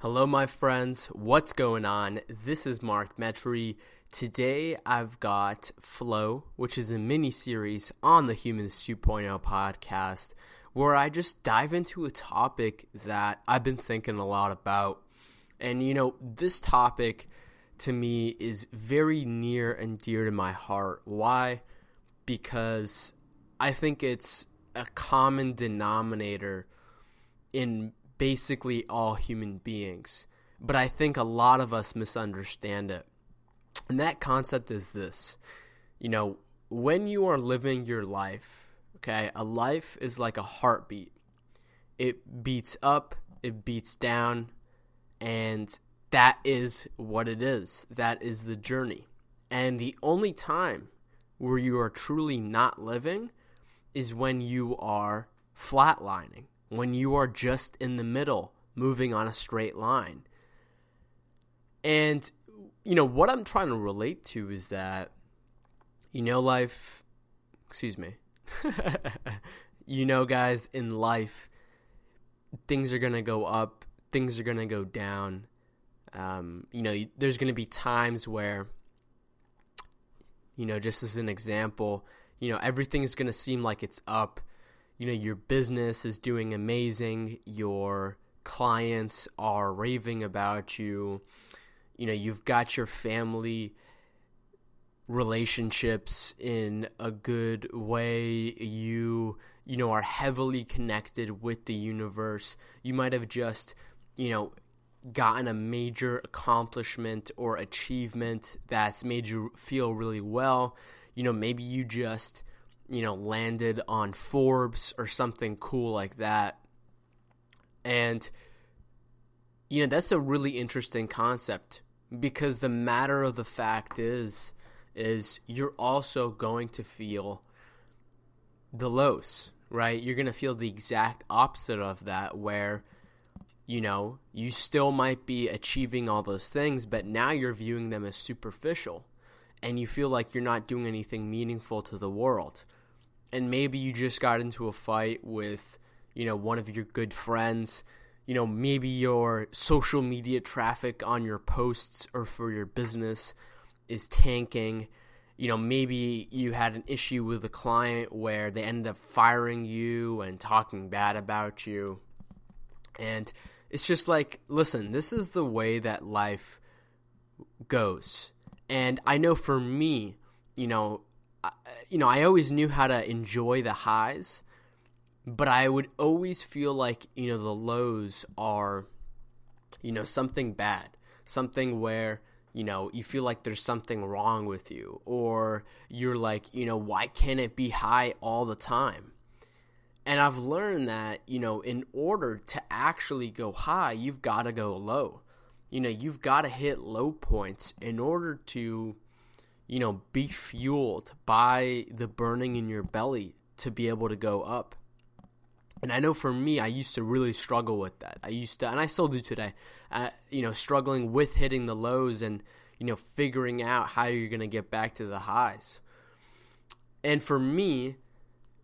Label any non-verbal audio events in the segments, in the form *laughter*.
Hello, my friends. What's going on? This is Mark Metry. Today, I've got Flow, which is a mini series on the Humans 2.0 podcast, where I just dive into a topic that I've been thinking a lot about. And, you know, this topic to me is very near and dear to my heart. Why? Because I think it's a common denominator in basically all human beings. But I think a lot of us misunderstand it. And that concept is this you know, when you are living your life, okay, a life is like a heartbeat. It beats up, it beats down, and that is what it is. That is the journey. And the only time where you are truly not living is when you are flatlining, when you are just in the middle, moving on a straight line. And, you know, what I'm trying to relate to is that, you know, life, excuse me, *laughs* you know, guys, in life, things are going to go up, things are going to go down. Um, you know, there's going to be times where, you know, just as an example, you know, everything is going to seem like it's up. You know, your business is doing amazing. Your clients are raving about you. You know, you've got your family relationships in a good way. You, you know, are heavily connected with the universe. You might have just, you know, gotten a major accomplishment or achievement that's made you feel really well. You know, maybe you just, you know, landed on Forbes or something cool like that. And, you know, that's a really interesting concept because the matter of the fact is, is you're also going to feel the lows, right? You're going to feel the exact opposite of that where you know, you still might be achieving all those things, but now you're viewing them as superficial and you feel like you're not doing anything meaningful to the world. And maybe you just got into a fight with, you know, one of your good friends. You know, maybe your social media traffic on your posts or for your business is tanking. You know, maybe you had an issue with a client where they ended up firing you and talking bad about you. And it's just like, listen, this is the way that life goes. And I know for me, you know, you know, I always knew how to enjoy the highs, but I would always feel like, you know, the lows are you know, something bad, something where you know, you feel like there's something wrong with you, or you're like, you know, why can't it be high all the time? And I've learned that, you know, in order to actually go high, you've got to go low. You know, you've got to hit low points in order to, you know, be fueled by the burning in your belly to be able to go up. And I know for me, I used to really struggle with that. I used to, and I still do today, uh, you know, struggling with hitting the lows and, you know, figuring out how you're going to get back to the highs. And for me,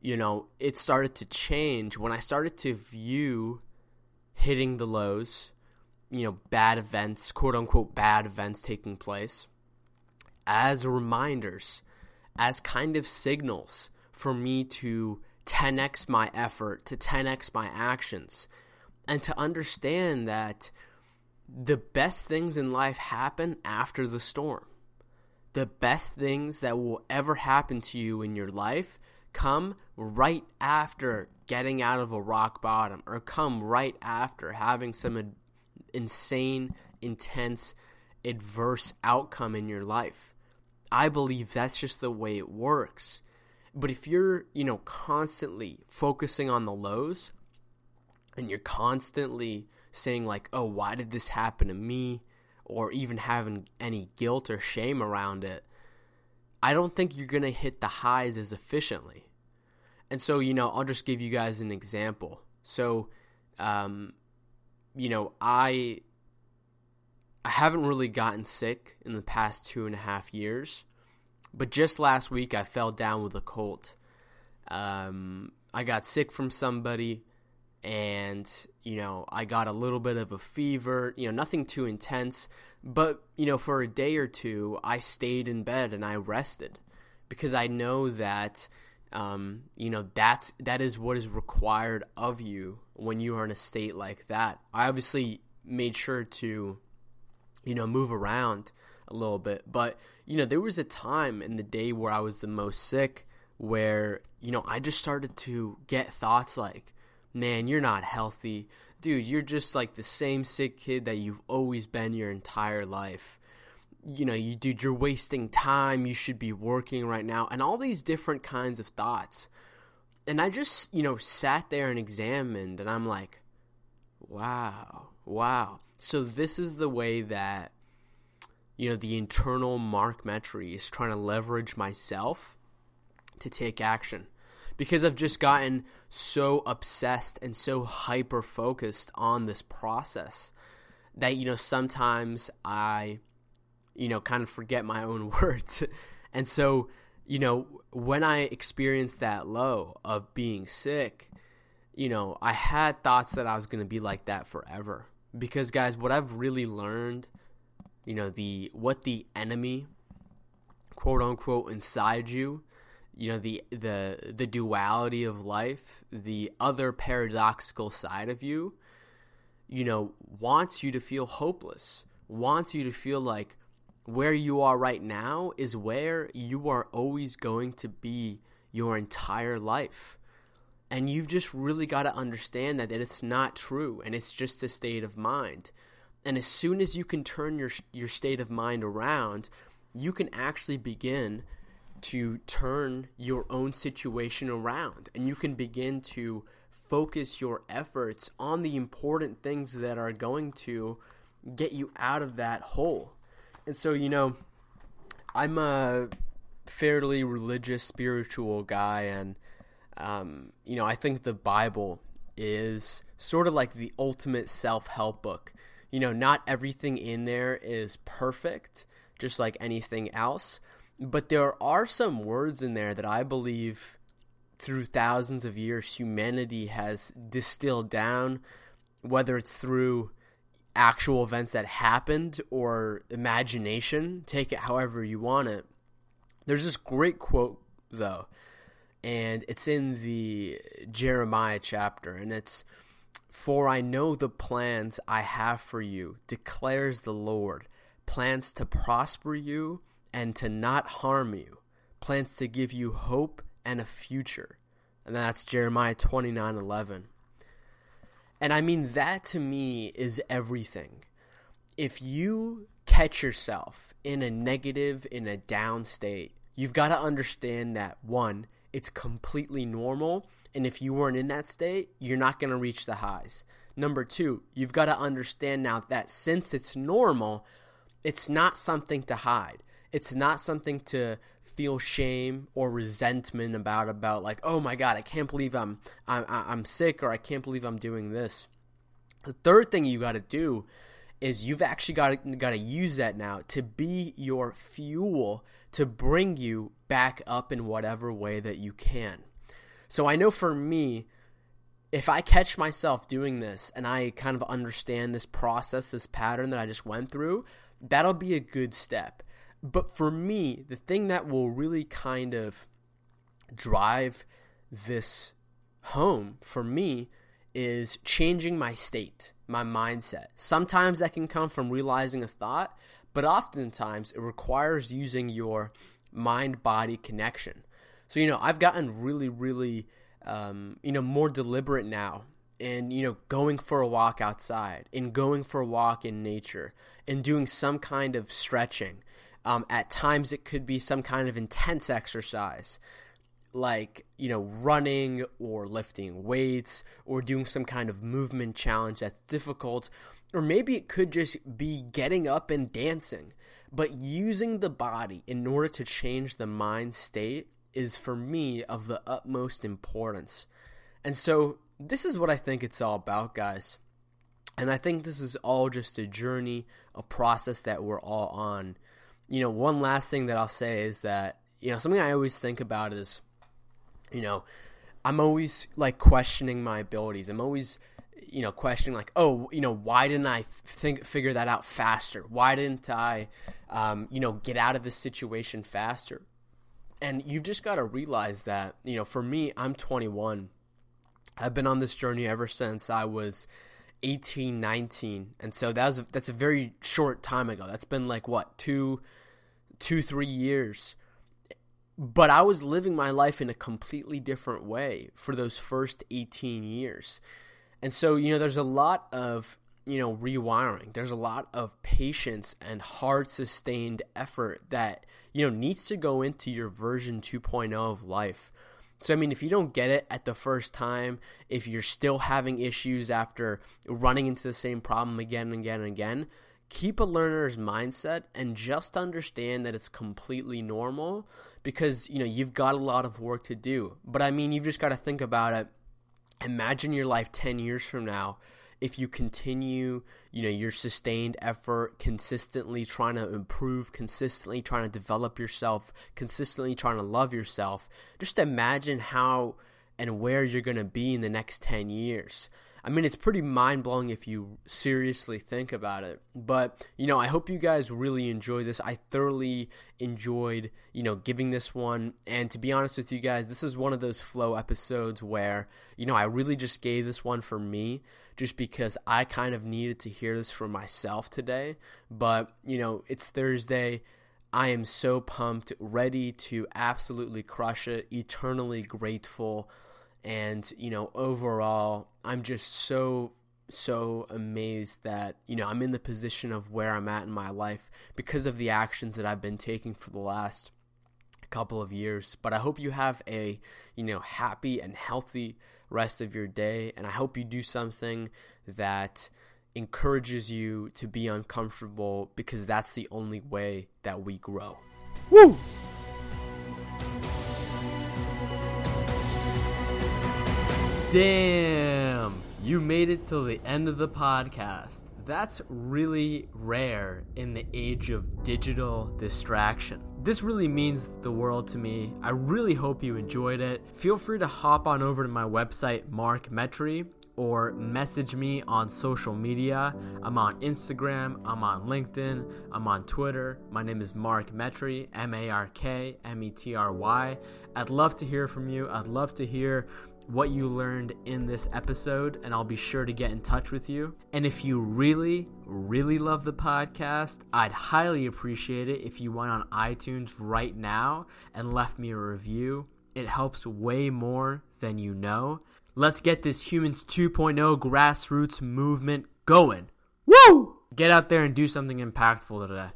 you know, it started to change when I started to view hitting the lows, you know, bad events, quote unquote, bad events taking place, as reminders, as kind of signals for me to 10x my effort, to 10x my actions, and to understand that the best things in life happen after the storm. The best things that will ever happen to you in your life come right after getting out of a rock bottom or come right after having some insane, intense, adverse outcome in your life. I believe that's just the way it works. But if you're, you know, constantly focusing on the lows and you're constantly saying like, "Oh, why did this happen to me?" or even having any guilt or shame around it, I don't think you're going to hit the highs as efficiently. And so, you know, I'll just give you guys an example. So, um, you know, I I haven't really gotten sick in the past two and a half years, but just last week I fell down with a cold. Um, I got sick from somebody, and you know I got a little bit of a fever, you know, nothing too intense, but you know for a day or two I stayed in bed and I rested because I know that um, you know that's that is what is required of you when you are in a state like that. I obviously made sure to you know move around a little bit, but you know there was a time in the day where I was the most sick where you know I just started to get thoughts like man, you're not healthy. Dude, you're just like the same sick kid that you've always been your entire life. You know, you dude, you're wasting time. You should be working right now. And all these different kinds of thoughts. And I just, you know, sat there and examined and I'm like, wow, wow. So this is the way that you know, the internal Mark Metry is trying to leverage myself to take action because I've just gotten so obsessed and so hyper focused on this process that you know sometimes I you know kind of forget my own *laughs* words. and so, you know, when I experienced that low of being sick, you know, I had thoughts that I was going to be like that forever. Because guys, what I've really learned, you know, the what the enemy quote unquote inside you you know the the the duality of life, the other paradoxical side of you, you know, wants you to feel hopeless, wants you to feel like where you are right now is where you are always going to be your entire life. And you've just really got to understand that, it's not true and it's just a state of mind. And as soon as you can turn your your state of mind around, you can actually begin to turn your own situation around and you can begin to focus your efforts on the important things that are going to get you out of that hole. And so, you know, I'm a fairly religious, spiritual guy, and, um, you know, I think the Bible is sort of like the ultimate self help book. You know, not everything in there is perfect, just like anything else but there are some words in there that I believe through thousands of years humanity has distilled down, whether it's through actual events that happened or imagination. Take it however you want it. There's this great quote, though, and it's in the Jeremiah chapter, and it's For I know the plans I have for you, declares the Lord plans to prosper you and to not harm you, plans to give you hope and a future. And that's Jeremiah 29 11. And I mean, that to me is everything. If you catch yourself in a negative, in a down state, you've got to understand that one, it's completely normal. And if you weren't in that state, you're not going to reach the highs. Number two, you've got to understand now that since it's normal, it's not something to hide it's not something to feel shame or resentment about about like oh my god i can't believe i'm i'm, I'm sick or i can't believe i'm doing this the third thing you got to do is you've actually got got to use that now to be your fuel to bring you back up in whatever way that you can so i know for me if i catch myself doing this and i kind of understand this process this pattern that i just went through that'll be a good step but for me, the thing that will really kind of drive this home for me is changing my state, my mindset. Sometimes that can come from realizing a thought, but oftentimes it requires using your mind body connection. So, you know, I've gotten really, really, um, you know, more deliberate now in, you know, going for a walk outside, in going for a walk in nature, and doing some kind of stretching um, at times, it could be some kind of intense exercise, like you know, running or lifting weights or doing some kind of movement challenge that's difficult, or maybe it could just be getting up and dancing. But using the body in order to change the mind state is for me of the utmost importance. And so, this is what I think it's all about, guys. And I think this is all just a journey, a process that we're all on you know, one last thing that I'll say is that, you know, something I always think about is, you know, I'm always like questioning my abilities. I'm always you know questioning like oh you know why didn't i think figure that out faster? Why didn't i um, you know get out of this situation faster? And you've just got to realize that you know for me i'm 21 i've been on this journey ever since i was 18 19 and so that was that's a very short time ago. That's been like what two two three years but i was living my life in a completely different way for those first 18 years and so, you know, there's a lot of, you know, rewiring. There's a lot of patience and hard sustained effort that, you know, needs to go into your version 2.0 of life. So, I mean, if you don't get it at the first time, if you're still having issues after running into the same problem again and again and again, keep a learner's mindset and just understand that it's completely normal because, you know, you've got a lot of work to do. But I mean, you've just got to think about it. Imagine your life 10 years from now. If you continue you know your sustained effort consistently trying to improve consistently trying to develop yourself consistently trying to love yourself just imagine how and where you're going to be in the next 10 years I mean, it's pretty mind blowing if you seriously think about it. But, you know, I hope you guys really enjoy this. I thoroughly enjoyed, you know, giving this one. And to be honest with you guys, this is one of those flow episodes where, you know, I really just gave this one for me just because I kind of needed to hear this for myself today. But, you know, it's Thursday. I am so pumped, ready to absolutely crush it, eternally grateful and you know overall i'm just so so amazed that you know i'm in the position of where i'm at in my life because of the actions that i've been taking for the last couple of years. But i hope you have a you know happy and healthy rest of your day. And i hope you do something that encourages you to be uncomfortable because that's the only way that we grow. Woo Damn! You made it till the end of the podcast. That's really rare in the age of digital distraction. This really means the world to me. I really hope you enjoyed it. Feel free to hop on over to my website, Mark Metry, or message me on social media. I'm on Instagram, I'm on LinkedIn, I'm on Twitter. My name is Mark Metry, M A R K M E T R Y. I'd love to hear from you. I'd love to hear what you learned in this episode, and I'll be sure to get in touch with you. And if you really, really love the podcast, I'd highly appreciate it if you went on iTunes right now and left me a review. It helps way more than you know. Let's get this Humans 2.0 grassroots movement going. Woo! Get out there and do something impactful today.